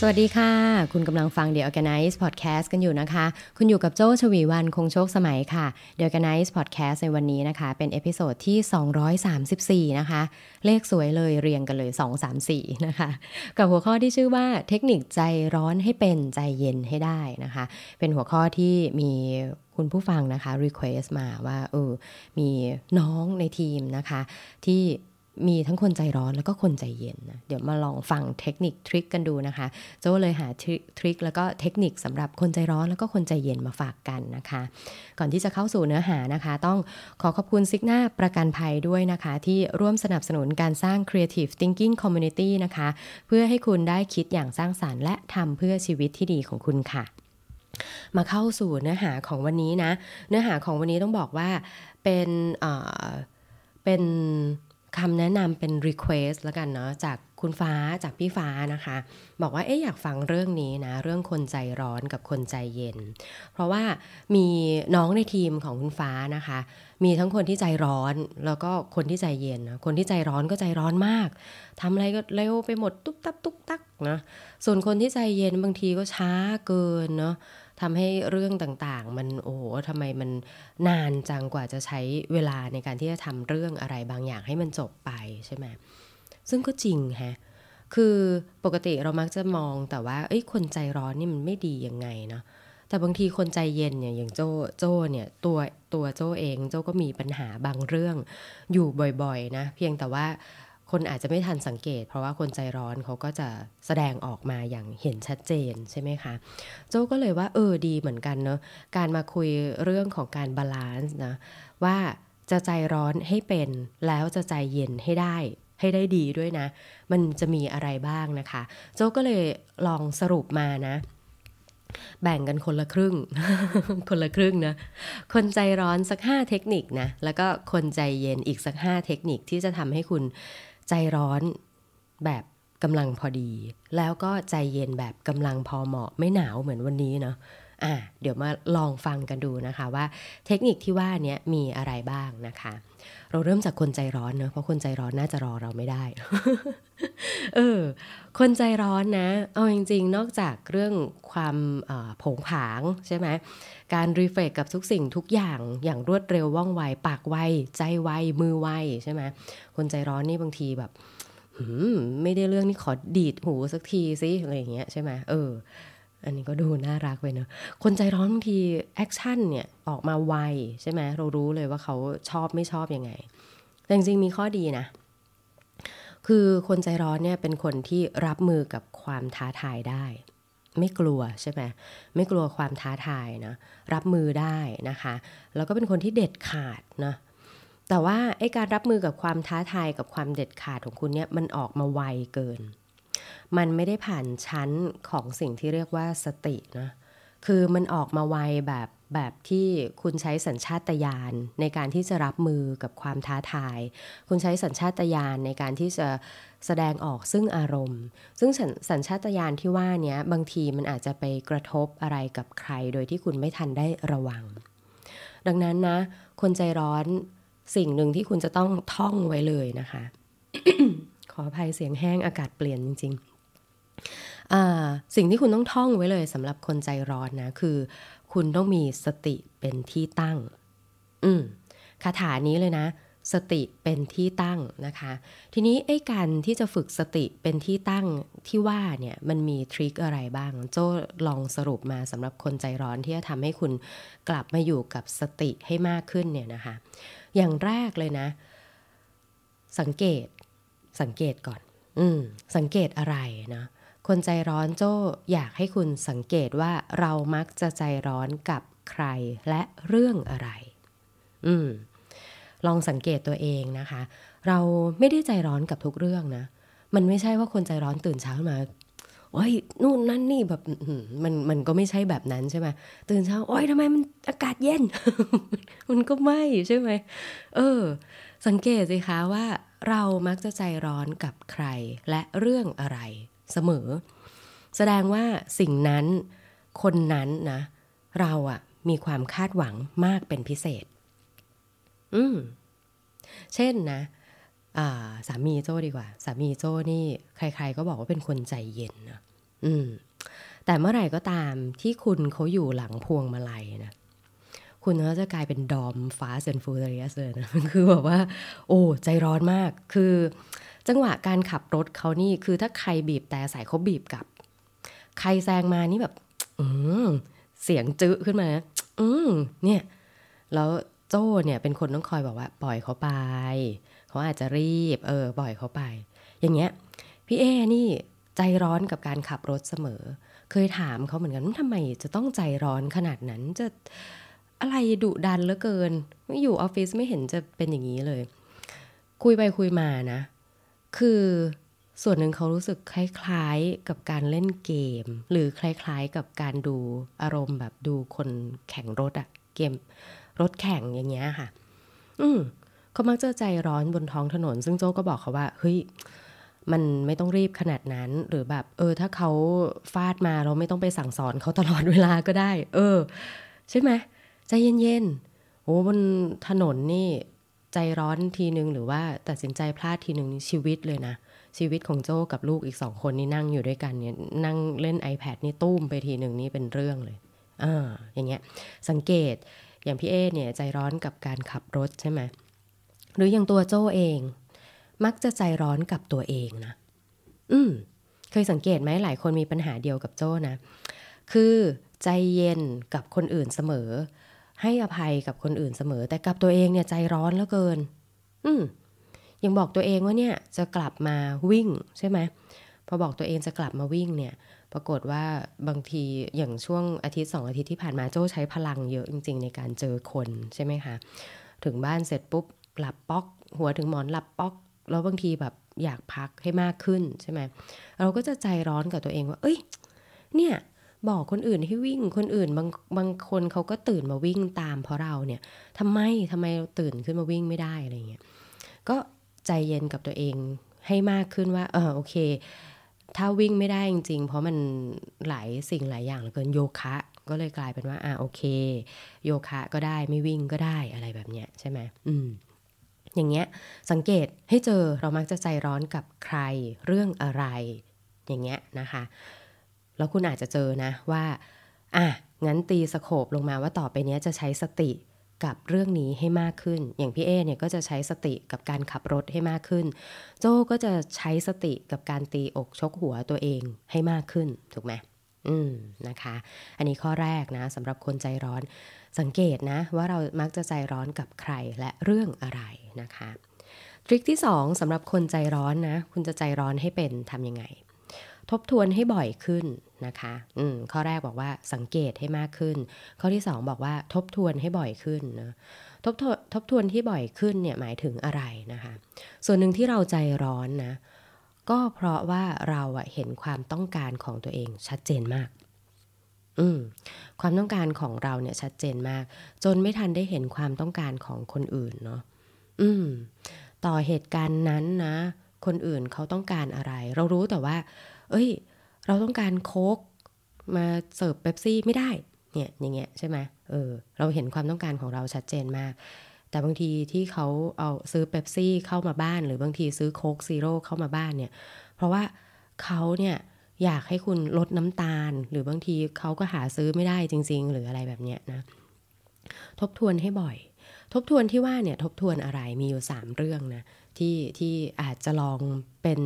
สวัสดีค่ะ คุณกำลังฟัง The Organize Podcast กันอยู่นะคะ คุณอยู่กับโจ้ชวีวันคงโชคสมัยค่ะ The Organize Podcast ในวันนี้นะคะ เป็น episode ที่ 234 นะคะ เลขสวยเลยเรียงกันเลย 234 นะคะ กับหัวข้อที่ชื่อว่าเทคนิคใจร้อนให้เป็นใจเย็นให้ได้นะคะ เป็นหัวข้อที่มีคุณผู้ฟังนะคะ request มาว่าเออมีน้องในทีมนะคะ ที่ มีทั้งคนใจร้อนแล้วก็คนใจเย็นนะเดี๋ยวมาลองฟังเทคนิคทริคกันดูนะคะโจ้เลยหาทริคแล้วก็เทคนิคสำหรับคนใจร้อนแล้วก็คนใจเย็นมาฝากกันนะคะ ก่อนที่จะเข้าสู่เนื้อหานะคะ ต้องขอขอบคุณซิกหน้าประกันภัยด้วยนะคะ ที่ร่วมสนับสนุนการสร้าง Creative Thinking Community นะคะ เพื่อให้คุณได้คิดอย่างสร้างสารรค์และทำเพื่อชีวิตที่ดีของคุณค่ะ มาเข้าสู่เนื้อหาของวันนี้นะ เนื้อหาของวันนี้ต้องบอกว่าเป็นเป็น คำแนะนำเป็น request แล้วกันเนาะจากคุณฟ้าจากพี่ฟ้านะคะ บอกว่าเอ๊ะอยากฟังเรื่องนี้นะ เรื่องคนใจร้อนกับคนใจเย็น เพราะว่ามีน้องในทีมของคุณฟ้านะคะ มีทั้งคนที่ใจร้อนแล้วก็คนที่ใจเย็นนะคนที่ใจร้อนก็ใจร้อนมากทำอะไรก็เร็วไปหมดตุ๊บตับตุ๊บตักนะส่วนคนที่ใจเย็นบางทีก็ช้าเกินเนาะ ทำให้เรื่องต่างๆ มันโอ้โหทำไมมันนานจังกว่าจะใช้เวลาในการที่จะทำเรื่องอะไรบางอย่างให้มันจบไปใช่ไหมซึ่งก็จริงฮะคือปกติเรามักจะมองแต่ว่าเอ้ยคนใจร้อนนี่มันไม่ดียังไงเนาะแต่บางทีคนใจเย็นเนี่ยอย่างโจโจเนี่ยตัวตัวโจเองโจก็มีปัญหาบางเรื่องอยู่บ่อยๆนะ เพียงแต่ว่า คนอาจจะไม่ทันสังเกต เพราะว่าคนใจร้อนเขาก็จะแสดงออกมาอย่างเห็นชัดเจนใช่ไหมคะ โจ้ก็เลยว่าเออดีเหมือนกันเนาะการมาคุยเรื่องของการ balance นะว่าจะใจร้อนให้เป็นแล้วจะใจเย็นให้ได้ให้ได้ดีด้วยนะ มันจะมีอะไรบ้างนะคะ โจ้ก็เลยลองสรุปมานะ แบ่งกันคนละครึ่ง คนละครึ่งนะ คนใจร้อนสักห้าเทคนิคนะ แล้วก็คนใจเย็นอีกสักห้าเทคนิคที่จะทำให้คุณ ใจร้อนแบบกำลังพอดี แล้วก็ใจเย็นแบบกำลังพอเหมาะไม่หนาวเหมือนวันนี้เนาะอะเดี๋ยวมาลองฟังกันดูนะคะว่าเทคนิคที่ว่านี้มีอะไรบ้างนะคะ เราเริ่มจากคนใจร้อนเนาะเพราะคนใจร้อนน่าจะรอเราไม่ได้ เออ คนใจร้อนนะ เอาจริงๆ นอกจากเรื่องความโผงผางใช่ไหม การ reflect กับทุกสิ่งทุกอย่างอย่างรวดเร็วว่องไว ปากไว ใจไว มือไวใช่ไหม คนใจร้อนนี่บางทีแบบไม่ได้เรื่องนี่ขอดีดหูสักทีสิอะไรอย่างเงี้ยใช่ไหมเออ อันนี้ก็ดูน่ารักไปเนอะคนใจร้อนบางที action เนี่ยออกมาไวใช่ไหมเรารู้เลยว่าเขาชอบไม่ชอบยังไง แต่จริงๆมีข้อดีนะ คือคนใจร้อนเนี่ยเป็นคนที่รับมือกับความท้าทายได้ ไม่กลัวใช่ไหมไม่กลัวความท้าทายนะรับมือได้นะคะ แล้วก็เป็นคนที่เด็ดขาดนะแต่ว่าไอ้การรับมือกับความท้าทายกับความเด็ดขาดของคุณเนี่ยมันออกมาไวเกิน มันไม่ได้ผ่านชั้นของสิ่งที่เรียกว่าสตินะคือมันออกมาไวแบบ แบบที่คุณใช้สัญชาตญาณในการที่จะรับมือกับความท้าทาย คุณใช้สัญชาตญาณในการที่จะแสดงออกซึ่งอารมณ์ ซึ่งสัญชาตญาณที่ว่านี้บางทีมันอาจจะไปกระทบอะไรกับใคร โดยที่คุณไม่ทันได้ระวัง ดังนั้นนะ คนใจร้อนสิ่งหนึ่งที่คุณจะต้องท่องไว้เลยนะคะ ขออภัยเสียงแห้งอากาศเปลี่ยนจริง ๆ สิ่งที่คุณต้องท่องไว้เลยสำหรับคนใจร้อนนะ คือ คุณต้องมีสติเป็นที่ตั้ง อืมคาถานี้เลยนะ สติเป็นที่ตั้งนะคะ ทีนี้ไอ้การที่จะฝึกสติเป็นที่ตั้งที่ว่าเนี่ยมันมีทริคอะไรบ้าง โจ้ลองสรุปมาสำหรับคนใจร้อนที่จะทำให้คุณกลับมาอยู่กับสติให้มากขึ้นเนี่ยนะคะ อย่างแรกเลยนะ สังเกตสังเกตก่อน อืม สังเกตอะไรนะ คนใจร้อนโจ้อยากให้คุณสังเกตว่าเรามักจะใจร้อนกับใครและเรื่องอะไร อืม ลองสังเกตตัวเองนะคะ เราไม่ได้ใจร้อนกับทุกเรื่องนะ มันไม่ใช่ว่าคนใจร้อนตื่นเช้ามาโอ้ยนู่นนั่นนี่แบบมันมันก็ไม่ใช่แบบนั้นใช่ไหมตื่นเช้าโอ้ยทำไมมันอากาศเย็น มันก็ไม่ใช่ไหมเออ สังเกตสิคะว่า เรามักจะใจร้อนกับใครและเรื่องอะไร เสมอ แสดงว่าสิ่งนั้น คนนั้นนะ เราอะมีความคาดหวังมากเป็นพิเศษ อืม เช่นนะสามีโจ้ดีกว่า สามีโจ้นี่ ใคร ๆ ก็บอกว่าเป็นคนใจเย็นนะอืม แต่เมื่อไหร่ก็ตามที่คุณเขาอยู่หลังพวงมาลัยนะคุณเขาจะกลายเป็นดอมฟ้าเซนฟูเรียสเลยนะคือแบบว่า โอ้ ใจร้อนมาก คือ จังหวะการขับรถเขานี่คือถ้าใครบีบแต่ใส่เขาบีบกับ ใครแซงมานี่แบบ อืเสียงจื้อขึ้นมา อืเนี่ย แล้วโจ้เนี่ยเป็นคนต้องคอยบอกว่า ปล่อยเขาไปเขาอาจจะรีบ เออ ปล่อยเขาไป อย่างเงี้ย พี่เอนี่ใจร้อนกับการขับรถเสมอ เคยถามเขาเหมือนกันทำไมจะต้องใจร้อนขนาดนั้นจะอะไรดุดันเหลือเกิน อยู่ออฟฟิศไม่เห็นจะเป็นอย่างนี้เลย คุยไปคุยมานะ คือส่วนหนึ่งเขารู้สึกคล้ายๆกับการเล่นเกม หรือคล้ายๆกับการดูอารมณ์แบบดูคนแข่งรถอะเกมรถแข่งอย่างเงี้ยค่ะ อืมเขามักจะใจร้อนบนท้องถนน ซึ่งโจก็บอกเขาว่า เฮ้ย มันไม่ต้องรีบขนาดนั้น หรือแบบ เออ ถ้าเขาฟาดมาเราไม่ต้องไปสั่งสอนเขาตลอดเวลาก็ได้ เออ ใช่ไหมใจเย็นๆโอ้บนถนนนี่ ใจร้อนทีนึง หรือว่าตัดสินใจพลาดทีนึงชีวิตเลยนะ ชีวิตของโจ้กับลูกอีกสองคนนี่นั่งอยู่ด้วยกันเนี่ยนั่งเล่น iPad นี่ตุ้มไปทีหนึ่งนี่เป็นเรื่องเลยอ่าอย่างเงี้ยสังเกตอย่างพี่เอเนี่ยใจร้อนกับการขับรถใช่ไหมหรืออย่างตัวโจ้เอง มักจะใจร้อนกับตัวเองนะ อืมเคยสังเกตไหมหลายคนมีปัญหาเดียวกับโจ้นะ คือใจเย็นกับคนอื่นเสมอ ให้อภัยกับคนอื่นเสมอ แต่กับตัวเองเนี่ยใจร้อนเหลือเกิน อืมยังบอกตัวเองว่าเนี่ยจะกลับมาวิ่งใช่ไหมพอบอกตัวเองจะกลับมาวิ่งเนี่ย ปรากฏว่าบางทีอย่างช่วงอาทิตย์สองอาทิตย์ที่ผ่านมาโจ้ใช้พลังเยอะจริง ๆ ในการเจอคนใช่ไหมคะ ถึงบ้านเสร็จปุ๊บหลับป๊อก หัวถึงหมอนหลับป๊อก แล้วบางทีแบบอยากพักให้มากขึ้นใช่ไหมเราก็จะใจร้อนกับตัวเองว่า เอ้ย เนี่ย บอกคนอื่นให้วิ่งคนอื่นบางบางคนเขาก็ตื่นมาวิ่งตาม เพราะเราเนี่ยทำไมทำไมเราตื่นขึ้นมาวิ่งไม่ได้อะไรเงี้ยก็ใจเย็นกับตัวเองให้มากขึ้นว่าเออโอเค ถ้าวิ่งไม่ได้จริง ๆ เพราะมันหลายสิ่งหลายอย่างเหลือเกินโยคะก็เลยกลายเป็นว่าอ่าโอเค โยคะก็ได้ไม่วิ่งก็ได้อะไรแบบเนี้ยใช่ไหมอืมอย่างเงี้ยสังเกตให้เจอเรามักจะใจร้อนกับใครเรื่องอะไรอย่างเงี้ยนะคะ แล้วคุณอาจจะเจอนะว่า อะ งั้นตีสโคบลงมาว่าต่อไปนี้จะใช้สติกับเรื่องนี้ให้มากขึ้น อย่างพี่เอเนี่ยก็จะใช้สติกับการขับรถให้มากขึ้น โจก็จะใช้สติกับการตีอกชกหัวตัวเองให้มากขึ้น ถูกไหมอืมนะคะ อันนี้ข้อแรกนะสำหรับคนใจร้อน สังเกตนะว่าเรามักจะใจร้อนกับใครและเรื่องอะไรนะคะ ทริคที่2สำหรับคนใจร้อนนะ คุณจะใจร้อนให้เป็นทำยังไง ทบทวนให้บ่อยขึ้นนะคะ อืม ข้อแรกบอกว่าสังเกตให้มากขึ้น ข้อที่สองบอกว่าทบทวนให้บ่อยขึ้นนะทบทวนทบทวนที่บ่อยขึ้นเนี่ยหมายถึงอะไรนะคะ ส่วนหนึ่งที่เราใจร้อนนะ ก็เพราะว่าเราเห็นความต้องการของตัวเองชัดเจนมาก อืม ความต้องการของเราเนี่ยชัดเจนมาก จนไม่ทันได้เห็นความต้องการของคนอื่นเนาะ อืม ต่อเหตุการณ์นั้นนะ คนอื่นเขาต้องการอะไร เรารู้แต่ว่า เอ้ย เราต้องการโค้กมาเสิร์ฟเบปซี่ไม่ได้ เนี่ยอย่างเงี้ยใช่ไหมเออ เราเห็นความต้องการของเราชัดเจนมาก แต่บางทีที่เขาเอาซื้อเบปซี่เข้ามาบ้าน หรือบางทีซื้อโค้กซีโร่เข้ามาบ้านเนี่ย เพราะว่าเขาเนี่ยอยากให้คุณลดน้ำตาล หรือบางทีเขาก็หาซื้อไม่ได้จริง ๆ หรืออะไรแบบเนี้ยนะ ทบทวนให้บ่อย ทบทวนที่ว่าเนี่ยทบทวนอะไรมีอยู่ 3 เรื่องนะที่ที่อาจจะลองเป็น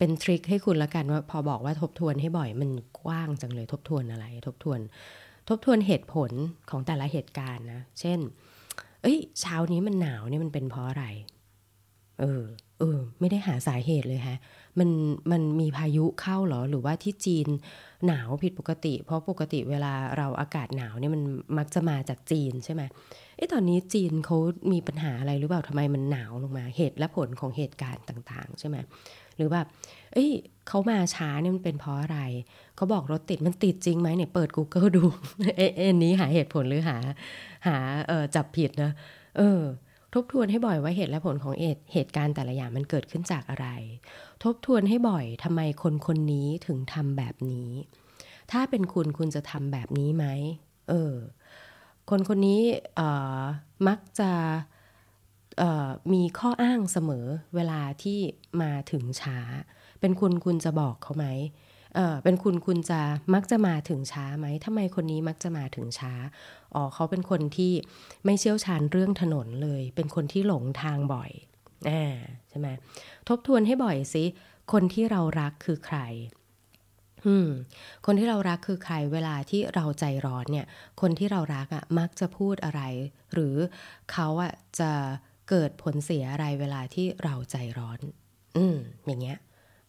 เป็นทริคให้คุณละกันว่าพอบอกว่าทบทวนให้บ่อยมันกว้างจังเลยทบทวนอะไร ทบทวน ทบทวนเหตุผลของแต่ละเหตุการณ์นะ เช่น เอ้ย เช้านี้มันหนาวเนี่ยมันเป็นเพราะอะไร เออ เออ ไม่ได้หาสาเหตุเลยฮะ มัน มันมีพายุเข้าหรอ หรือว่าที่จีนหนาวผิดปกติ เพราะปกติเวลาเราอากาศหนาวเนี่ยมันมักจะมาจากจีนใช่ไหมเอ้ตอนนี้จีนเขามีปัญหาอะไรหรือเปล่าทำไมมันหนาวลงมา เหตุและผลของเหตุการณ์ต่าง ๆ ใช่ไหม หรือแบบเอ้ยเขามาช้าเนี่ยมันเป็นเพราะอะไร เขาบอกรถติดมันติดจริงไหมเนี่ยเปิด Google ดูเอ๊ะนี้หาเหตุผลหรือหา หาเออจับผิดนะเออ ทบทวนให้บ่อยว่าเหตุและผลของเหตุเหตุการณ์แต่ละอย่างมันเกิดขึ้นจากอะไร ทบทวนให้บ่อยทำไมคนคนนี้ถึงทำแบบนี้ ถ้าเป็นคุณคุณจะทำแบบนี้ไหมเเออคนคนนี้มักจะ มีข้ออ้างเสมอเวลาที่มาถึงช้า เป็นคุณคุณจะบอกเขาไหมเออเป็นคุณคุณจะมักจะมาถึงช้าไหมทำไมคนนี้มักจะมาถึงช้าอ๋อเขาเป็นคนที่ไม่เชี่ยวชาญเรื่องถนนเลย เป็นคนที่หลงทางบ่อยอ่าใช่ไหมทบทวนให้บ่อยสิคนที่เรารักคือใครอืมคนที่เรารักคือใครเวลาที่เราใจร้อนเนี่ย คนที่เรารักอะ่ะมักจะพูดอะไร หรือเขาอะ่ะจะ เกิดผลเสียอะไรเวลาที่เราใจร้อน อืมอย่างเงี้ย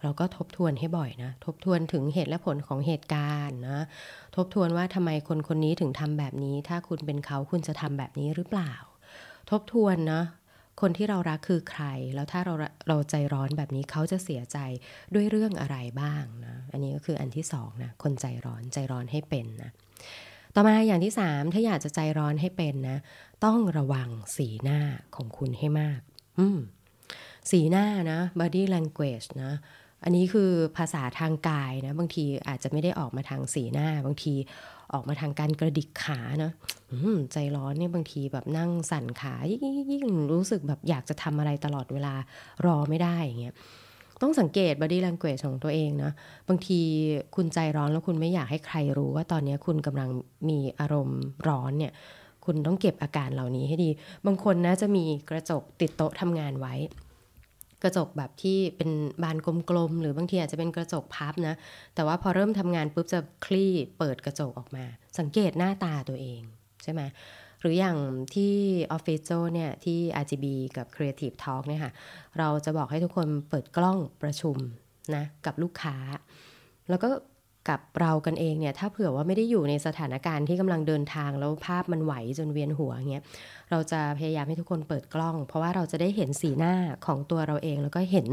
เราก็ทบทวนให้บ่อยนะ ทบทวนถึงเหตุและผลของเหตุการณ์นะ ทบทวนว่าทำไมคนคนนี้ถึงทำแบบนี้ ถ้าคุณเป็นเขาคุณจะทำแบบนี้หรือเปล่า ทบทวนนะคนที่เรารักคือใคร แล้วถ้าเราเราใจร้อนแบบนี้เขาจะเสียใจด้วยเรื่องอะไรบ้างนะ อันนี้ก็คืออันที่สองนะ คนใจร้อนใจร้อนให้เป็นนะ ต่อมาอย่างที่สามถ้าอยากจะใจร้อนให้เป็นนะ ต้องระวังสีหน้าของคุณให้มาก อืมสีหน้านะ body language นะ อันนี้คือภาษาทางกายนะ บางทีอาจจะไม่ได้ออกมาทางสีหน้า บางทีออกมาทางการกระดิกขานะใจร้อนเนี่ยบางทีแบบนั่งสั่นขายิ่งรู้สึกแบบอยากจะทำอะไรตลอดเวลารอไม่ได้อย่างเงี้ยต้องสังเกต body language ของตัวเองนะบางทีคุณใจร้อนแล้วคุณไม่อยากให้ใครรู้ว่าตอนนี้คุณกำลังมีอารมณ์ร้อนเนี่ย คุณต้องเก็บอาการเหล่านี้ให้ดี บางคนนะจะมีกระจกติดโต๊ะทำงานไว้ กระจกแบบที่เป็นบานกลมๆหรือบางทีอาจจะเป็นกระจกพับนะ แต่ว่าพอเริ่มทำงานปุ๊บจะคลี่เปิดกระจกออกมา สังเกตหน้าตาตัวเองใช่ไหมหรืออย่างที่ออฟฟิศโจเนี่ยที่ RGB กับ Creative Talk เนี่ยค่ะเราจะบอกให้ทุกคนเปิดกล้องประชุมนะกับลูกค้า แล้วก็ กับเรากันเองเนี่ยถ้าเผื่อว่าไม่ได้อยู่ในสถานการณ์ที่กำลังเดินทางแล้วภาพมันไหวจนเวียนหัวเงี้ยเราจะพยายามให้ทุกคนเปิดกล้อง เพราะว่าเราจะได้เห็นสีหน้าของตัวเราเอง แล้วก็เห็น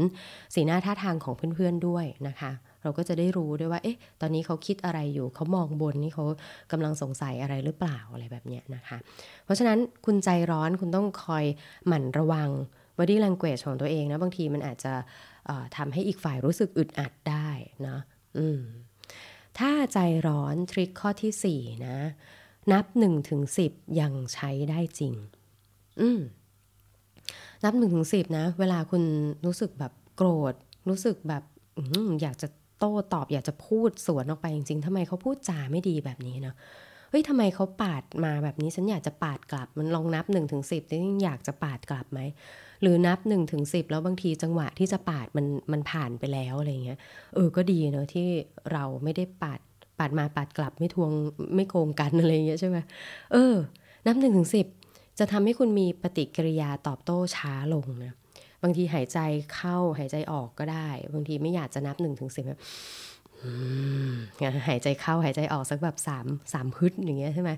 สีหน้าท่าทางของเพื่อนๆด้วยนะคะ เราก็จะได้รู้ด้วยว่า เอ๊ะ ตอนนี้เขาคิดอะไรอยู่เขามองบนนี่เขากำลังสงสัยอะไรหรือเปล่าอะไรแบบเนี้ยนะคะ เพราะฉะนั้นคุณใจร้อนคุณต้องคอยหมั่นระวัง body language ของตัวเองนะบางทีมันอาจจะทำให้อีกฝ่ายรู้สึกอึดอัดได้นะอืม ถ้าใจร้อนทริคข้อที่ 4 นะ นับ1นถึงสิยังใช้ได้จริง อืมนับ1นถึงสินะ เวลาคุณรู้สึกแบบโกรธ รู้สึกแบบออยากจะโต้ตอบ อยากจะพูดสวนออกไปจริงๆทำไมเขาพูดจาไม่ดีแบบนี้เนาะเฮ้ยทำไมเขาปาดมาแบบนี้ฉันอยากจะปาดกลับ มันลองนับ1นถึงสิบอยากจะปาดกลับไหม หรือนับ1นถึงสิแล้วบางทีจังหวะที่จะปาดมันมันผ่านไปแล้วอะไรเงี้ยเออก็ดีเนาะที่เราไม่ได้ปาดปาดมาปาดกลับไม่ทวงไม่โกงกันอะไรเงี้ยใช่ไหมเออ นับหนึ่งถึงสิบจะทำให้คุณมีปฏิกิริยาตอบโต้ช้าลงนะบางทีหายใจเข้าหายใจออกก็ได้ บางทีไม่อยากจะนับหนึ่งถึงสิบหายใจเข้าหายใจออกสักแบบสามสามฮึดอย่างเงี้ยใช่ไหม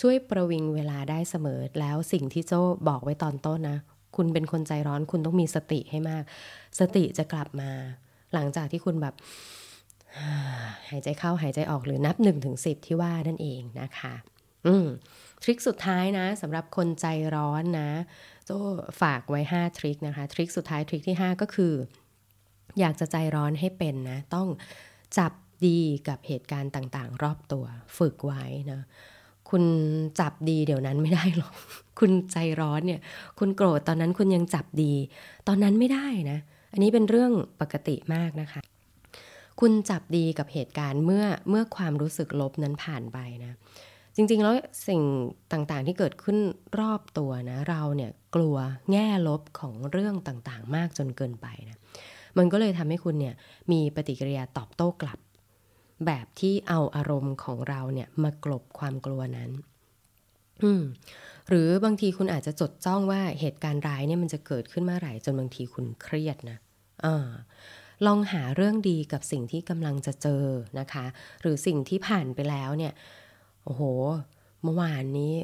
ช่วยประวิงเวลาได้เสมอแล้วสิ่งที่โจ้บอกไว้ตอนต้นนะ คุณเป็นคนใจร้อนคุณต้องมีสติให้มาก สติจะกลับมา หลังจากที่คุณแบบหายใจเข้าหายใจออกหรือนับ1นถึงสิที่ว่านั่นเองนะคะ อืมทริคสุดท้ายนะสำหรับคนใจร้อนนะโจฝากไว้ 5 ทริคนะคะ ทริคสุดท้ายทริคที่ 5 ก็คือ อยากจะใจร้อนให้เป็นนะ ต้องจับดีกับเหตุการณ์ต่างๆ รอบตัว ฝึกไว้นะ คุณจับดีเดี๋ยวนั้นไม่ได้หรอกคุณใจร้อนเนี่ย คุณโกรธตอนนั้นคุณยังจับดี ตอนนั้นไม่ได้นะ อันนี้เป็นเรื่องปกติมากนะคะ คุณจับดีกับเหตุการณ์เมื่อเมื่อความรู้สึกลบนั้นผ่านไปนะ จริงๆแล้วสิ่งต่างๆที่เกิดขึ้นรอบตัวนะ เราเนี่ยกลัวแง่ลบของเรื่องต่างๆ มากจนเกินไปนะ มันก็เลยทำให้คุณเนี่ยมีปฏิกิริยาตอบโต้กลับ แบบที่เอาอารมณ์ของเราเนี่ยมากลบความกลัวนั้นอืหรือบางทีคุณอาจจะจดจ้องว่าเหตุการณ์ร้ายเนี่ยมันจะเกิดขึ้นเมื่อไหร่จนบางทีคุณเครียดนะอลองหาเรื่องดีกับสิ่งที่กำลังจะเจอนะคะ หรือสิ่งที่ผ่านไปแล้วเนี่ยโอ้โห เมื่อวานนี้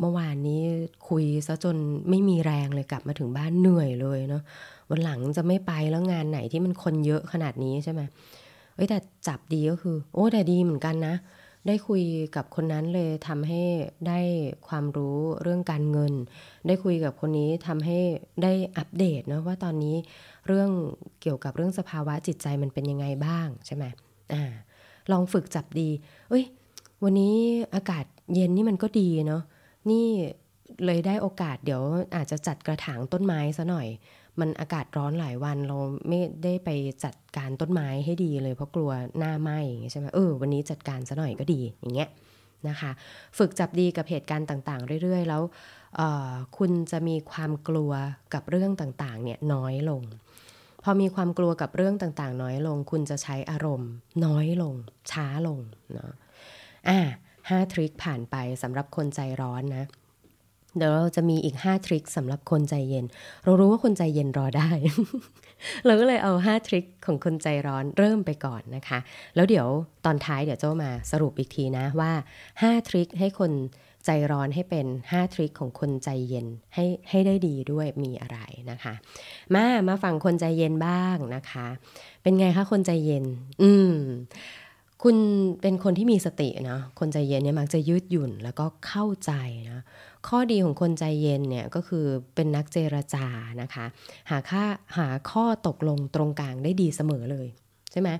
เมื่อวานนี้คุยซะจนไม่มีแรงเลยกลับมาถึงบ้านเหนื่อยเลยเนาะวันหลังจะไม่ไปแล้วงานไหนที่มันคนเยอะขนาดนี้ใช่ไหม เอ้ยแต่จับดีก็คือ โอ้แต่ดีเหมือนกันนะ ได้คุยกับคนนั้นเลยทำให้ได้ความรู้เรื่องการเงิน ได้คุยกับคนนี้ทำให้ได้อัปเดตนะว่าตอนนี้เรื่องเกี่ยวกับเรื่องสภาวะจิตใจมันเป็นยังไงบ้างใช่ไหมอ่าลองฝึกจับดี เอ้ย วันนี้อากาศเย็นนี่มันก็ดีเนาะนี่เลยได้โอกาสเดี๋ยวอาจจะจัดกระถางต้นไม้ซะหน่อย มันอากาศร้อนหลายวันเราไม่ได้ไปจัดการต้นไม้ให้ดีเลยเพราะกลัวหน้าไหม้ใช่ไหมเออวันนี้จัดการซะหน่อยก็ดีอย่างเงี้ยนะคะฝึกจับดีกับเหตุการณ์ต่างๆ เรื่อยๆ แล้วคุณจะมีความกลัวกับเรื่องต่างๆเนี่ยน้อยลง พอมีความกลัวกับเรื่องต่างๆ น้อยลง คุณจะใช้อารมณ์ น้อยลง ช้าลงเนาะอ่าห้าทริคผ่านไปสำหรับคนใจร้อนนะ เดี๋ยวเราจะมีอีก 5 ทริคสำหรับคนใจเย็น เรารู้ว่าคนใจเย็นรอได้ เราก็เลยเอา 5 ทริคของคนใจร้อนเริ่มไปก่อนนะคะ แล้วเดี๋ยวตอนท้ายเดี๋ยวโจ้ามาสรุปอีกทีนะว่า 5 ทริคให้คนใจร้อนให้เป็น 5 ทริคของคนใจเย็นให้ให้ได้ดีด้วยมีอะไรนะคะ มามาฟังคนใจเย็นบ้างนะคะ เป็นไงคะคนใจเย็น อืมคุณเป็นคนที่มีสตินะคนใจเย็นเนี่ยมักจะยืดหยุ่นแล้วก็เข้าใจนะ ข้อดีของคนใจเย็นเนี่ยก็คือเป็นนักเจรจานะคะ หาค่าหาข้อตกลงตรงกลางได้ดีเสมอเลยใช่ไหม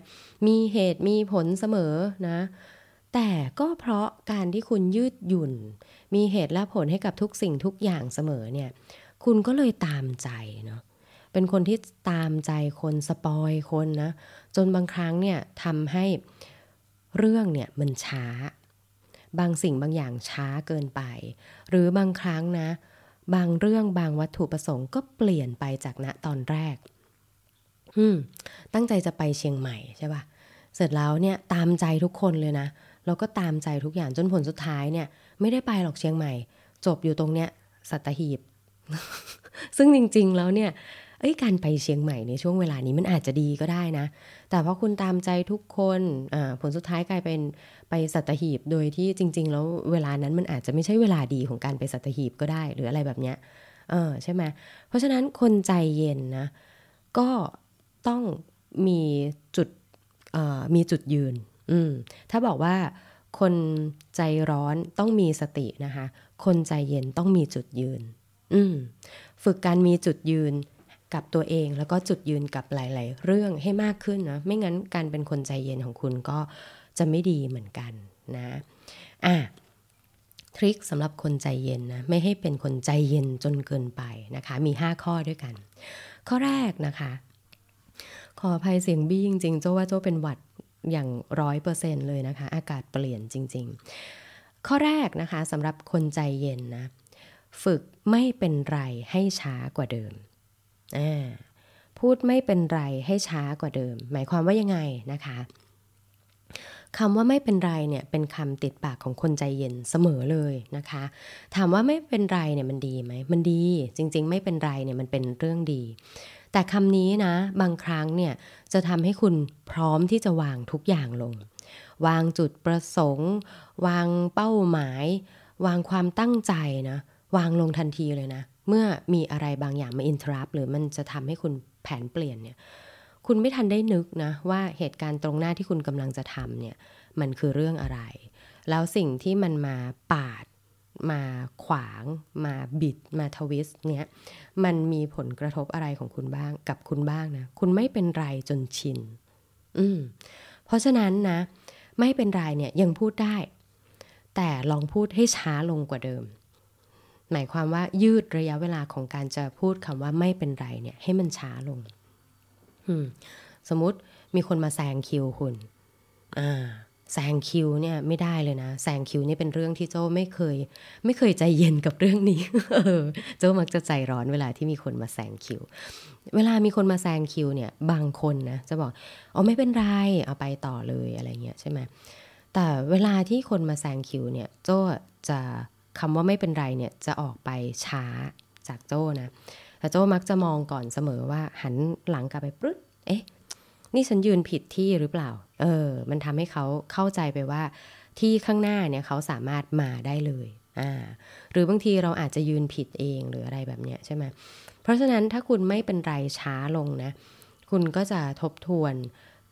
มีเหตุมีผลเสมอนะ แต่ก็เพราะการที่คุณยืดหยุ่น มีเหตุและผลให้กับทุกสิ่งทุกอย่างเสมอเนี่ย คุณก็เลยตามใจเนาะเป็นคนที่ตามใจคนสปอยคนนะ จนบางครั้งเนี่ยทำให้เรื่องเนี่ยมันช้า บางสิ่งบางอย่างช้าเกินไป หรือบางครั้งนะ บางเรื่องบางวัตถุประสงค์ก็เปลี่ยนไปจากณตอนแรก อืม ตั้งใจจะไปเชียงใหม่ใช่ปะเสร็จแล้วเนี่ยตามใจทุกคนเลยนะแล้วก็ตามใจทุกอย่างจนผลสุดท้ายเนี่ย ไม่ได้ไปหรอกเชียงใหม่ จบอยู่ตรงเนี้ยสัตหีบ ซึ่งจริงๆแล้วเนี่ยอ้ยการไปเชียงใหม่ในช่วงเวลานี้มันอาจจะดีก็ได้นะ แต่เพราะคุณตามใจทุกคนผลสุดท้ายกลายเป็น ไปสัตหีบโดยที่จริง ๆ แล้วเวลานั้นมันอาจจะไม่ใช่เวลาดีของการไปสัตหีบก็ได้หรืออะไรแบบเนี้ยเออใช่ไหมเพราะฉะนั้นคนใจเย็นนะก็ต้องมีจุดมีจุดยืนอืถ้าบอกว่าคนใจร้อนต้องมีสตินะคะ คนใจเย็นต้องมีจุดยืนอืฝึกการมีจุดยืนกับตัวเองแล้วก็จุดยืนกับหลาย ๆ เรื่องให้มากขึ้นนะ ไม่งั้นการเป็นคนใจเย็นของคุณก็ จะไม่ดีเหมือนกันนะอะทริคสำหรับคนใจเย็นนะไม่ให้เป็นคนใจเย็นจนเกินไปนะคะมี 5 ข้อด้วยกัน ข้อแรกนะคะ ขออภัยเสียงบี้จริงๆโจ้าว่าโจ้าเป็นหวัดอย่างร้อยเปอร์เซ็นเลยนะคะ อากาศเปลี่ยนจริง ๆ ข้อแรกนะคะสำหรับคนใจเย็นนะฝึกไม่เป็นไรให้ช้ากว่าเดิมพูดไม่เป็นไรให้ช้ากว่าเดิม หมายความว่ายังไงนะคะ คำว่าไม่เป็นไรเนี่ยเป็นคำติดปากของคนใจเย็นเสมอเลยนะคะ ถามว่าไม่เป็นไรเนี่ยมันดีไหมมันดีจริง ๆ ไม่เป็นไรเนี่ยมันเป็นเรื่องดี แต่คำนี้นะ บางครั้งเนี่ยจะทำให้คุณพร้อมที่จะวางทุกอย่างลง วางจุดประสงค์ วางเป้าหมาย วางความตั้งใจนะวางลงทันทีเลยนะ เมื่อมีอะไรบางอย่างมาอินทรัพหรือมันจะทำให้คุณแผนเปลี่ยนเนี่ย คุณไม่ทันได้นึกนะว่าเหตุการณ์ตรงหน้าที่คุณกำลังจะทำเนี่ยมันคือเรื่องอะไร แล้วสิ่งที่มันมาปาด มาขวาง มาบิด มาทวิสเนี่ยมันมีผลกระทบอะไรของคุณบ้างกับคุณบ้างนะคุณไม่เป็นไรจนชินอืมเพราะฉะนั้นนะ ไม่เป็นไรเนี่ยยังพูดได้ แต่ลองพูดให้ช้าลงกว่าเดิม หมายความว่ายืดระยะเวลาของการจะพูดคำว่าไม่เป็นไรเนี่ยให้มันช้าลง สมมติมีคนมาแซงคิวคุณแซงคิวเนี่ยไม่ได้เลยนะแซงคิวนี่เป็นเรื่องที่โจ้ไม่เคย ไม่เคยใจเย็นกับเรื่องนี้โจ้มักจะใจร้อนเวลาที่มีคนมาแซงคิว เวลามีคนมาแซงคิวเนี่ยบางคนนะจะบอกอ๋อไม่เป็นไรเอาไปต่อเลยอะไรเงี้ยใช่ไหมแต่เวลาที่คนมาแซงคิวเนี่ยโจ้จะคำว่าไม่เป็นไรเนี่ยจะออกไปช้าจากโจ้นะ แต่โจ้มักจะมองก่อนเสมอว่าหันหลังกลับไปปึ๊ดเอ๊ะ นี่ฉันยืนผิดที่หรือเปล่า เออ มันทำให้เขาเข้าใจไปว่า ที่ข้างหน้าเนี่ยเขาสามารถมาได้เลยอ่าหรือบางทีเราอาจจะยืนผิดเองหรืออะไรแบบเนี้ยใช่ไหมเพราะฉะนั้นถ้าคุณไม่เป็นไรช้าลงนะ คุณก็จะทบทวน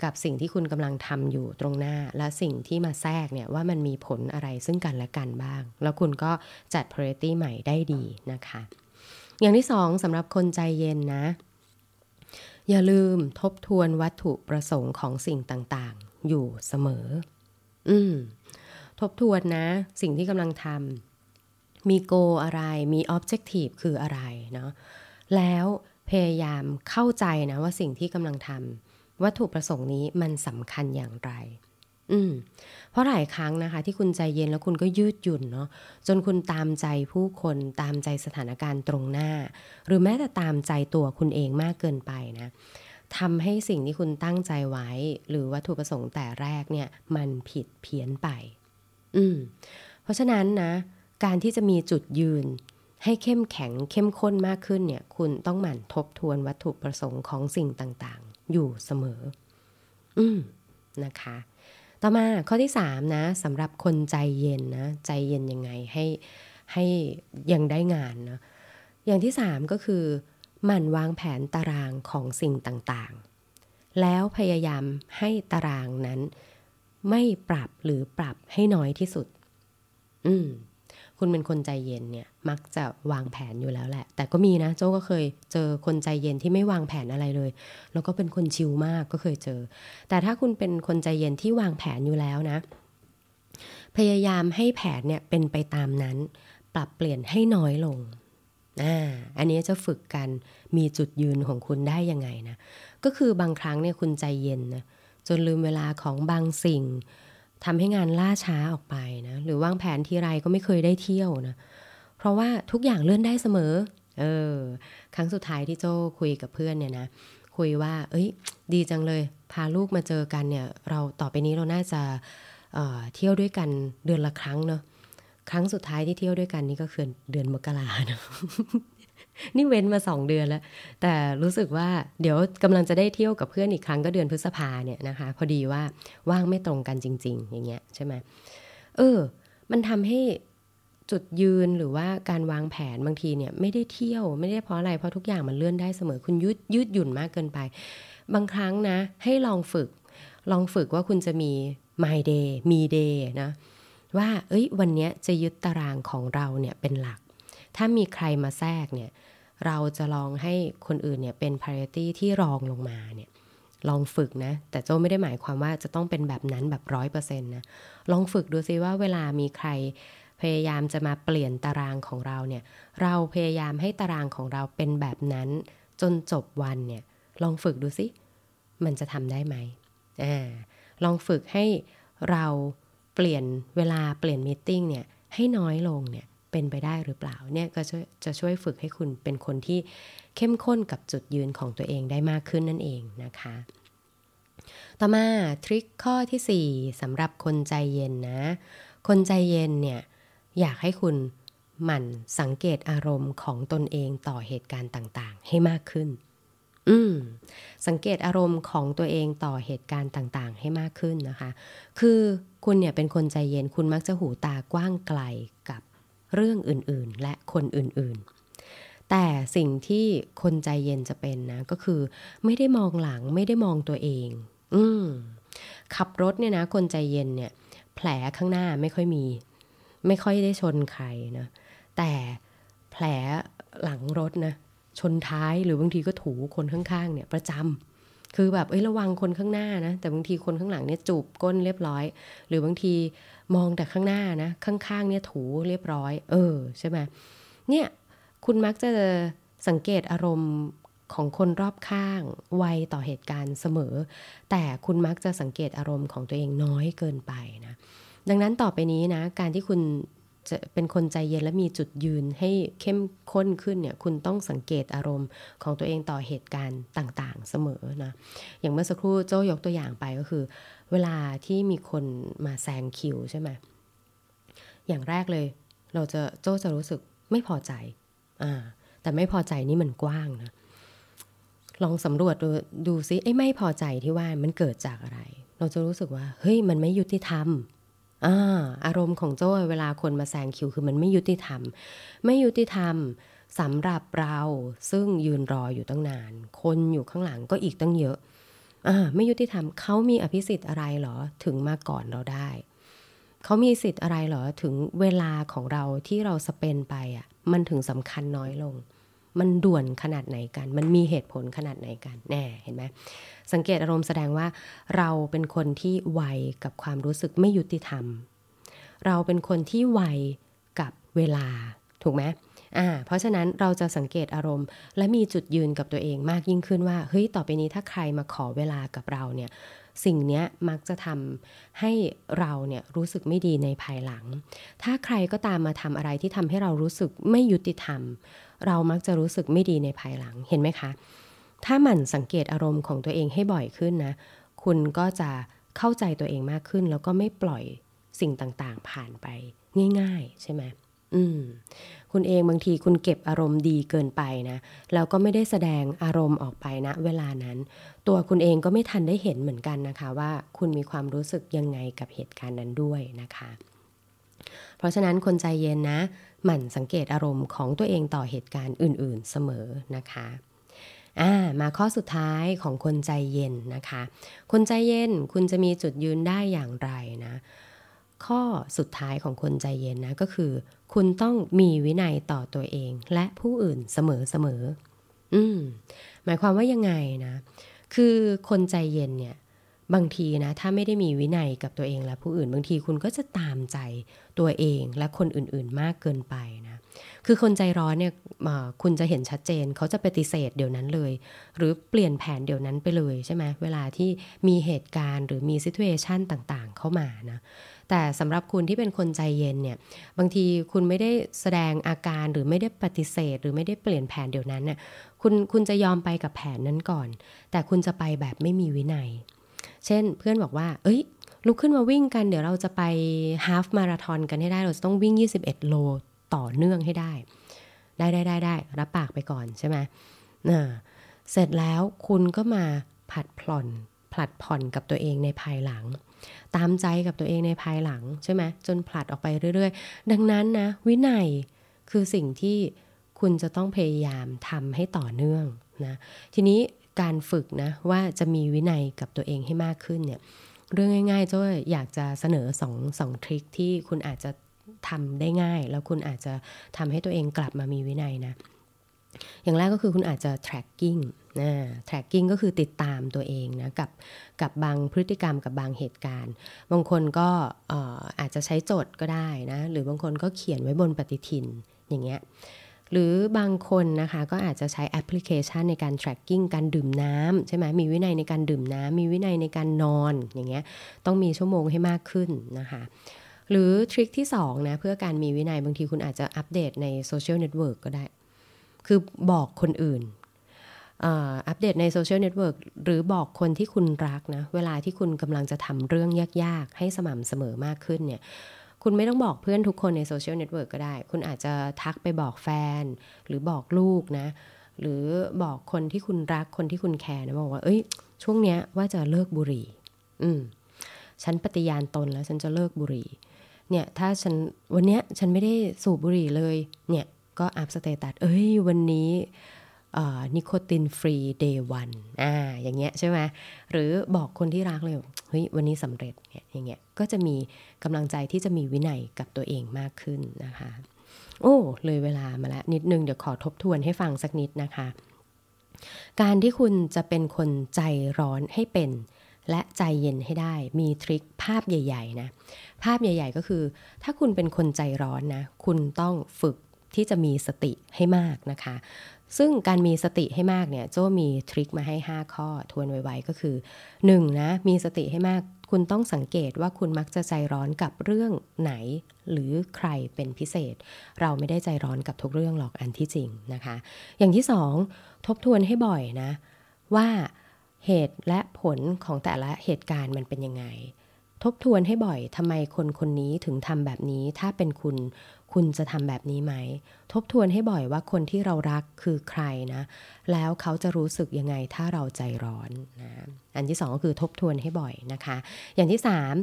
กับสิ่งที่คุณกำลังทำอยู่ตรงหน้า และสิ่งที่มาแทรกเนี่ยว่ามันมีผลอะไรซึ่งกันและกันบ้าง แล้วคุณก็จัด priority ใหม่ได้ดีนะคะ อย่างที่สองสำหรับคนใจเย็นนะ อย่าลืมทบทวนวัตถุประสงค์ของสิ่งต่างๆ อยู่เสมอ อืม ทบทวนนะ สิ่งที่กำลังทำมีโกอะไรมีออบเจกตีฟคืออะไรเนาะแล้วพยายามเข้าใจนะว่าสิ่งที่กำลังทำวัตถุประสงค์นี้มันสำคัญอย่างไร อืมเพราะหลายครั้งนะคะ ที่คุณใจเย็นแล้วคุณก็ยืดหยุ่นเนาะจนคุณตามใจผู้คนตามใจสถานการณ์ตรงหน้า หรือแม้แต่ตามใจตัวคุณเองมากเกินไปนะทำให้สิ่งที่คุณตั้งใจไว้ หรือวัตถุประสงค์แต่แรกเนี่ย มันผิดเพี้ยนไป อืม เพราะฉะนั้นนะ การที่จะมีจุดยืน ให้เข้มแข็งเข้มข้นมากขึ้นเนี่ย คุณต้องหมั่นทบทวนวัตถุประสงค์ของสิ่งต่างๆ อยู่เสมอ อืมนะคะ ต่อมาข้อที่3นะสำหรับคนใจเย็นนะใจเย็นยังไงให้ให้ยังได้งานนะอย่างที่ 3 ก็คือหมั่นวางแผนตารางของสิ่งต่างๆ แล้วพยายามให้ตารางนั้น ไม่ปรับหรือปรับให้น้อยที่สุด อืมคุณเป็นคนใจเย็นเนี่ย มักจะวางแผนอยู่แล้วแหละ แต่ก็มีนะ โจ้ก็เคยเจอคนใจเย็นที่ไม่วางแผนอะไรเลย แล้วก็เป็นคนชิลมากก็เคยเจอ แต่ถ้าคุณเป็นคนใจเย็นที่วางแผนอยู่แล้วนะ พยายามให้แผนเนี่ยเป็นไปตามนั้น ปรับเปลี่ยนให้น้อยลงอ่าอันนี้จะฝึกกันมีจุดยืนของคุณได้ยังไงนะ ก็คือบางครั้งเนี่ยคุณใจเย็นนะจนลืมเวลาของบางสิ่งทำให้งานล่าช้าออกไปนะ หรือวางแผนทีไรก็ไม่เคยได้เที่ยวนะ เพราะว่าทุกอย่างเลื่อนได้เสมอ เออ ครั้งสุดท้ายที่โจ้คุยกับเพื่อนเนี่ยนะ คุยว่า เอ้ย ดีจังเลย พาลูกมาเจอกันเนี่ย เราต่อไปนี้เราน่าจะเเที่ยวด้วยกันเดือนละครั้งเนาะ ครั้งสุดท้ายที่เที่ยวด้วยกันนี่ก็คือเดือนมกราเนาะนี่เว้นมาสองเดือนแล้ว แต่รู้สึกว่าเดี๋ยวกำลังจะได้เที่ยวกับเพื่อนอีกครั้งก็เดือนพฤษภาเนี่ยนะคะ พอดีว่าว่างไม่ตรงกันจริง ๆ อย่างเงี้ยใช่ไหมเออ มันทำให้ จุดยืนหรือว่าการวางแผนบางทีเนี่ยไม่ได้เที่ยวไม่ได้เพราะอะไรเพราะทุกอย่างมันเลื่อนได้เสมอคุณยืดยืดหยุ่นมากเกินไป บางครั้งนะ ให้ลองฝึก ลองฝึกว่าคุณจะมี my day มี day นะว่า เอ้ย วันนี้จะยึดตารางของเราเนี่ยเป็นหลัก ถ้ามีใครมาแทรกเนี่ย เราจะลองให้คนอื่นเนี่ยเป็น priority ที่รองลงมาเนี่ย ลองฝึกนะ แต่โจไม่ได้หมายความว่าจะต้องเป็นแบบนั้นแบบร้อยเปอร์เซ็นต์นะ ลองฝึกดูซิว่าเวลามีใคร พยายามจะมาเปลี่ยนตารางของเราเนี่ย เราพยายามให้ตารางของเราเป็นแบบนั้น จนจบวันเนี่ย ลองฝึกดูซิมันจะทำได้ไหมอ่าลองฝึกให้เราเปลี่ยนเวลาเปลี่ยนมีติ้งเนี่ยให้น้อยลงเนี่ยเป็นไปได้หรือเปล่าเนี่ยก็จะช่วยฝึกให้คุณเป็นคนที่เข้มข้นกับจุดยืนของตัวเองได้มากขึ้นนั่นเองนะคะ ต่อมาทริคข้อที่ 4สำหรับคนใจเย็นนะ คนใจเย็นเนี่ย อยากให้คุณหมั่นสังเกตอารมณ์ของตนเองต่อเหตุการณ์ต่างๆ ให้มากขึ้น อืม สังเกตอารมณ์ของตัวเองต่อเหตุการณ์ต่างๆ ให้มากขึ้นนะคะ คือคุณเนี่ยเป็นคนใจเย็น คุณมักจะหูตากว้างไกลกับเรื่องอื่นๆ และคนอื่นๆ แต่สิ่งที่คนใจเย็นจะเป็นนะ ก็คือ ไม่ได้มองหลังไม่ได้มองตัวเอง อืมขับรถเนี่ยนะ คนใจเย็นเนี่ย แผลข้างหน้าไม่ค่อยมี ไม่ค่อยได้ชนใครนะแต่แผลหลังรถนะชนท้ายหรือบางทีก็ถูคนข้างๆเนี่ยประจำคือแบบเอ้ยระวังคนข้างหน้านะแต่บางทีคนข้างหลังเนี่ยจูบก้นเรียบร้อย หรือบางทีมองแต่ข้างหน้านะข้างๆเนี่ยถูเรียบร้อย เออใช่ไหมเนี่ยคุณมักจะสังเกตอารมณ์ของคนรอบข้างไวต่อเหตุการณ์เสมอ แต่คุณมักจะสังเกตอารมณ์ของตัวเองน้อยเกินไปนะ ดังนั้นต่อไปนี้นะ การที่คุณจะเป็นคนใจเย็นและมีจุดยืนให้เข้มข้นขึ้นเนี่ยคุณต้องสังเกตอารมณ์ของตัวเองต่อเหตุการณ์ต่างๆ เสมอนะอย่างเมื่อสักครู่โจ้ยกตัวอย่างไปก็คือ เวลาที่มีคนมาแซงคิวใช่ไหมอย่างแรกเลย เราจะโจ้จะรู้สึกไม่พอใจอ่าแต่ไม่พอใจนี่มันกว้างนะลองสำรวจดูดูซิไอ้ไม่พอใจที่ว่ามันเกิดจากอะไร เราจะรู้สึกว่าเฮ้ยมันไม่ยุติธรรม อาอารมณ์ของโจ้เวลาคนมาแซงคิวคือมันไม่ยุติธรรม ไม่ยุติธรรมสำหรับเราซึ่งยืนรออยู่ตั้งนาน คนอยู่ข้างหลังก็อีกตั้งเยอะอ่าไม่ยุติธรรมเขามีอภิสิทธิ์อะไรเหรอถึงมาก่อนเราได้ เขามีสิทธิ์อะไรเหรอถึงเวลาของเราที่เราสเปนไปอะมันถึงสำคัญน้อยลง มันด่วนขนาดไหนกัน มันมีเหตุผลขนาดไหนกันแน่เห็นไหมสังเกตอารมณ์แสดงว่าเราเป็นคนที่ไวกับความรู้สึกไม่ยุติธรรม เราเป็นคนที่ไวกับเวลาถูกไหมอ่าเพราะฉะนั้นเราจะสังเกตอารมณ์ และมีจุดยืนกับตัวเองมากยิ่งขึ้นว่าเฮ้ยต่อไปนี้ถ้าใครมาขอเวลากับเราเนี่ยสิ่งนี้มักจะทำให้เราเนี่ยรู้สึกไม่ดีในภายหลัง ถ้าใครก็ตามมาทำอะไรที่ทำให้เรารู้สึกไม่ยุติธรรม เรามักจะรู้สึกไม่ดีในภายหลังเห็นไหมคะ ถ้ามันสังเกตอารมณ์ของตัวเองให้บ่อยขึ้นนะ คุณก็จะเข้าใจตัวเองมากขึ้น แล้วก็ไม่ปล่อยสิ่งต่างๆ ผ่านไปง่าย ๆ ใช่ไหมอืมคุณเองบางทีคุณเก็บอารมณ์ดีเกินไปนะแล้วก็ไม่ได้แสดงอารมณ์ออกไปนะเวลานั้น ตัวคุณเองก็ไม่ทันได้เห็นเหมือนกันนะคะ ว่าคุณมีความรู้สึกยังไงกับเหตุการณ์นั้นด้วยนะคะ เพราะฉะนั้นคนใจเย็นนะ หมั่นสังเกตอารมณ์ของตัวเองต่อเหตุการณ์อื่น ๆเสมอนะคะามาข้อสุดท้ายของคนใจเย็นนะคะ คนใจเย็นคุณจะมีจุดยืนได้อย่างไรนะ ข้อสุดท้ายของคนใจเย็นนะก็คือ คุณต้องมีวินัยต่อตัวเองและผู้อื่นเสมอเสมออืมหมายความว่ายังไงนะ คือคนใจเย็นเนี่ย บางทีนะถ้าไม่ได้มีวินัยกับตัวเองและผู้อื่น บางทีคุณก็จะตามใจตัวเองและคนอื่นๆมากเกินไปนะคือคนใจร้อนเนี่ยคุณจะเห็นชัดเจน เขาจะปฏิเสธเดี๋ยวนั้นเลย หรือเปลี่ยนแผนเดี๋ยวนั้นไปเลยใช่ไหมเวลาที่มีเหตุการณ์หรือมีซิทูเอชันต่างๆ เข้ามานะแต่สำหรับคุณที่เป็นคนใจเย็นเนี่ยบางทีคุณไม่ได้แสดงอาการหรือไม่ได้ปฏิเสธ หรือไม่ได้เปลี่ยนแผนเดี๋ยวนั้นเนี่ยคุณคุณจะยอมไปกับแผนนั้นก่อน แต่คุณจะไปแบบไม่มีวินัย เช่นเพื่อนบอกว่า เอ้ย ลุกขึ้นมาวิ่งกันเดี๋ยวเราจะไปฮาฟมาราทอนกันให้ได้ เราจะต้องวิ่ง 21 โลต่อเนื่องให้ได้ ได้ได้ได้ได้รับปากไปก่อนใช่ไหมนะเสร็จแล้วคุณก็มาผัดผ่อนผลัดผ่อนกับตัวเองในภายหลัง ตามใจกับตัวเองในภายหลังใช่ไหมจนผลัดออกไปเรื่อย ๆ ดังนั้นนะ วินัยคือสิ่งที่คุณจะต้องพยายามทำให้ต่อเนื่องนะทีนี้ การฝึกนะว่าจะมีวินัยกับตัวเองให้มากขึ้นเนี่ยเรื่องง่ายๆจ้อยอยากจะเสนอสองสองทริคที่คุณอาจจะทำได้ง่าย แล้วคุณอาจจะทำให้ตัวเองกลับมามีวินัยนะ อย่างแรกก็คือคุณอาจจะ tracking นะ tracking ก็คือติดตามตัวเองนะกับกับบางพฤติกรรมกับบางเหตุการณ์ บางคนก็อาจจะใช้จดก็ได้นะ หรือบางคนก็เขียนไว้บนปฏิทินอย่างเงี้ย หรือบางคนนะคะก็อาจจะใช้แอปพลิเคชันในการ tracking การดื่มน้ำใช่ไหมมีวินัยในการดื่มน้ำมีวินัยในการนอนอย่างเงี้ยต้องมีชั่วโมงให้มากขึ้นนะคะหรือ trick ที่2นะเพื่อการมีวินัยบางทีคุณอาจจะอัปเดตใน social network ก็ได้ คือบอกคนอื่นอัปเดตใน social network หรือบอกคนที่คุณรักนะ เวลาที่คุณกำลังจะทำเรื่องยาก ๆ ให้สม่ำเสมอมากขึ้นเนี่ย คุณไม่ต้องบอกเพื่อนทุกคนใน social network ก็ได้ คุณอาจจะทักไปบอกแฟน หรือบอกลูกนะ หรือบอกคนที่คุณรักคนที่คุณแคร์นะบอกว่า เอ้ย ช่วงเนี้ยว่าจะเลิกบุหรี่ อืม ฉันปฏิญาณตนแล้วฉันจะเลิกบุหรี่ เนี่ย ถ้าฉันวันเนี้ยฉันไม่ได้สูบบุหรี่เลย เนี่ย ก็ up status เอ้ย วันนี้ nicotine free day one อ่าอย่างเงี้ยใช่ไหมหรือบอกคนที่รักเลยเฮ้ยวันนี้สำเร็จเนี่ยอย่างเงี้ยก็จะมีกำลังใจที่จะมีวินัยกับตัวเองมากขึ้นนะคะ โอ้เลยเวลามาแล้วนิดนึงเดี๋ยวขอทบทวนให้ฟังสักนิดนะคะ การที่คุณจะเป็นคนใจร้อนให้เป็น และใจเย็นให้ได้มีทริคภาพใหญ่ๆนะภาพใหญ่ ๆ ก็คือ ถ้าคุณเป็นคนใจร้อนนะคุณต้องฝึกที่จะมีสติให้มากนะคะ ซึ่งการมีสติให้มากเนี่ยโจ้มีทริคมาให้ 5 ข้อทวนไวๆก็คือ 1. นะมีสติให้มาก คุณต้องสังเกตว่าคุณมักจะใจร้อนกับเรื่องไหน หรือใครเป็นพิเศษ เราไม่ได้ใจร้อนกับทุกเรื่องหรอกอันที่จริงนะคะ อย่างที่ 2 ทบทวนให้บ่อยนะ ว่าเหตุและผลของแต่ละเหตุการณ์มันเป็นยังไงทบทวนให้บ่อยทำไมคนคนนี้ถึงทำแบบนี้ ถ้าเป็นคุณ คุณจะทำแบบนี้ไหม ทบทวนให้บ่อยว่าคนที่เรารักคือใครนะ แล้วเขาจะรู้สึกยังไงถ้าเราใจร้อนนะอันที่สองก็คือทบทวนให้บ่อยนะคะ อย่างที่สาม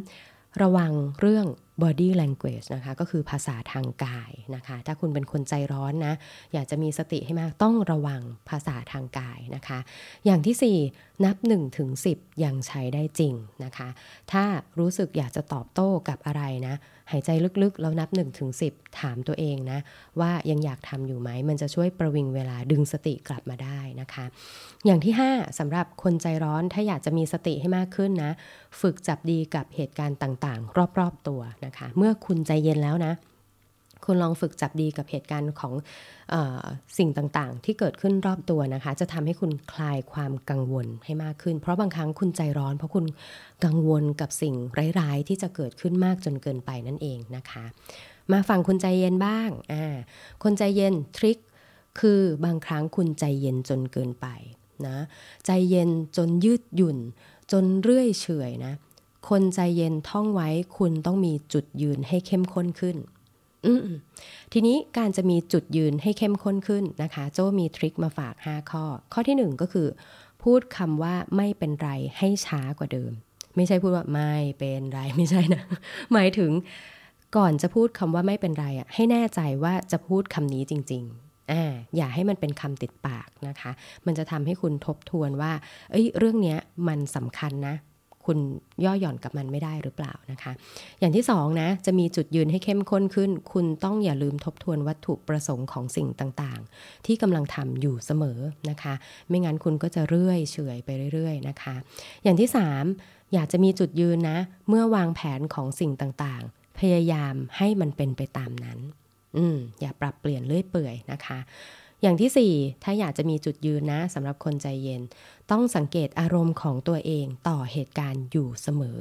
ระวังเรื่อง body language นะคะก็คือภาษาทางกายนะคะ ถ้าคุณเป็นคนใจร้อนนะ อยากจะมีสติให้มากต้องระวังภาษาทางกายนะคะ อย่างที่ 4 นับ1ถึง10 ยังใช้ได้จริงนะคะ ถ้ารู้สึกอยากจะตอบโต้กับอะไรนะ หายใจลึกๆ แล้วนับ1ถึง10 ถามตัวเองนะ ว่ายังอยากทำอยู่ไหม มันจะช่วยประวิงเวลาดึงสติกลับมาได้นะคะ อย่างที่ 5สำหรับคนใจร้อนถ้าอยากจะมีสติให้มากขึ้นนะ ฝึกจับดีกับเหตุการณ์ต่างๆ รอบๆตัวนะนะคะ เมื่อคุณใจเย็นแล้วนะคุณลองฝึกจับดีกับเหตุการณ์ของอสิ่งต่างๆ ที่เกิดขึ้นรอบตัวนะคะ จะทำให้คุณคลายความกังวลให้มากขึ้น เพราะบางครั้งคุณใจร้อน เพราะคุณกังวลกับสิ่งร้ายๆ ที่จะเกิดขึ้นมากจนเกินไปนั่นเองนะคะ มาฟังคุณใจเย็นบ้างอ่าคนใจเย็นทริคคือบางครั้งคุณใจเย็นจนเกินไปนะใจเย็นจนยืดหยุ่น จนเรื่อยเฉยนะ คนใจเย็นท่องไว้คุณต้องมีจุดยืนให้เข้มข้นขึ้น ทีนี้การจะมีจุดยืนให้เข้มข้นขึ้นนะคะ โจมีทริคมาฝาก 5 ข้อ ข้อที่ 1 ก็คือ พูดคำว่าไม่เป็นไรให้ช้ากว่าเดิม ไม่ใช่พูดว่าไม่เป็นไรไม่ใช่นะ หมายถึงก่อนจะพูดคำว่าไม่เป็นไรอะให้แน่ใจว่าจะพูดคำนี้จริงๆอ่าอย่าให้มันเป็นคำติดปากนะคะ มันจะทำให้คุณทบทวนว่า เอ้ย เรื่องนี้มันสำคัญนะ คุณย่อหย่อนกับมันไม่ได้หรือเปล่านะคะ อย่างที่สองนะจะมีจุดยืนให้เข้มข้นขึ้น คุณต้องอย่าลืมทบทวนวัตถุประสงค์ของสิ่งต่างๆ ที่กำลังทำอยู่เสมอนะคะ ไม่งั้นคุณก็จะเรื่อยเฉยไปเรื่อย ๆ นะคะ อย่างที่สามอยากจะมีจุดยืนนะ เมื่อวางแผนของสิ่งต่างๆ พยายามให้มันเป็นไปตามนั้น อืมอย่าปรับเปลี่ยนเรื่อยเปื่อยนะคะ อย่างที่ 4 ถ้าอยากจะมีจุดยืนนะสำหรับคนใจเย็น ต้องสังเกตอารมณ์ของตัวเองต่อเหตุการณ์อยู่เสมอ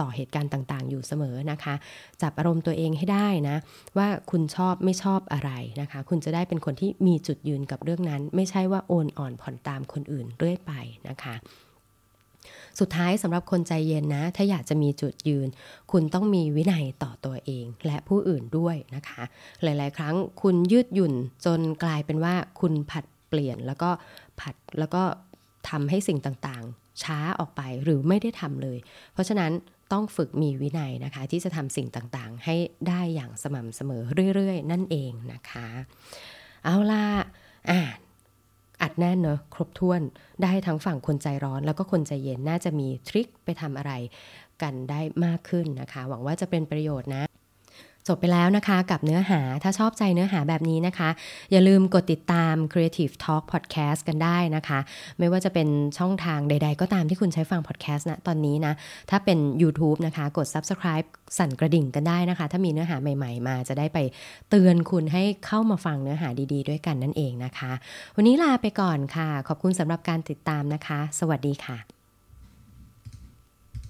ต่อเหตุการณ์ต่างๆ อยู่เสมอนะคะ จับอารมณ์ตัวเองให้ได้นะ ว่าคุณชอบไม่ชอบอะไรนะคะ คุณจะได้เป็นคนที่มีจุดยืนกับเรื่องนั้น ไม่ใช่ว่าโอนอ่อนผ่อนตามคนอื่นเรื่อยไปนะคะ สุดท้ายสำหรับคนใจเย็นนะ ถ้าอยากจะมีจุดยืน คุณต้องมีวินัยต่อตัวเอง และผู้อื่นด้วยนะคะ หลาย ๆ ครั้งคุณยืดหยุ่นจนกลายเป็นว่าคุณผัดเปลี่ยนแล้วก็ผัดแล้วก็ทำให้สิ่งต่างๆ ช้าออกไปหรือไม่ได้ทำเลย เพราะฉะนั้นต้องฝึกมีวินัยนะคะ ที่จะทำสิ่งต่างๆ ให้ได้อย่างสม่ำเสมอเรื่อย ๆ นั่นเองนะคะ เอาล่ะอ่า อัดแน่นเนอะครบถ้วนได้ทั้งฝั่งคนใจร้อน แล้วก็คนใจเย็นน่าจะมีทริคไปทำอะไรกันได้มากขึ้นนะคะ หวังว่าจะเป็นประโยชน์นะ จบไปแล้วนะคะกับเนื้อหาถ้าชอบใจเนื้อหาแบบนี้นะคะ อย่าลืมกดติดตาม Creative Talk Podcast กันได้นะคะ ไม่ว่าจะเป็นช่องทางใด ๆ ก็ตามที่คุณใช้ฟัง podcast นะตอนนี้นะ ถ้าเป็น YouTube นะคะ กด Subscribe สั่นกระดิ่งกันได้นะคะ ถ้ามีเนื้อหาใหม่ๆ มาจะได้ไปเตือนคุณให้เข้ามาฟังเนื้อหาดี ๆ ด้วยกันนั่นเองนะคะ วันนี้ลาไปก่อนค่ะ ขอบคุณสำหรับการติดตามนะคะ สวัสดีค่ะ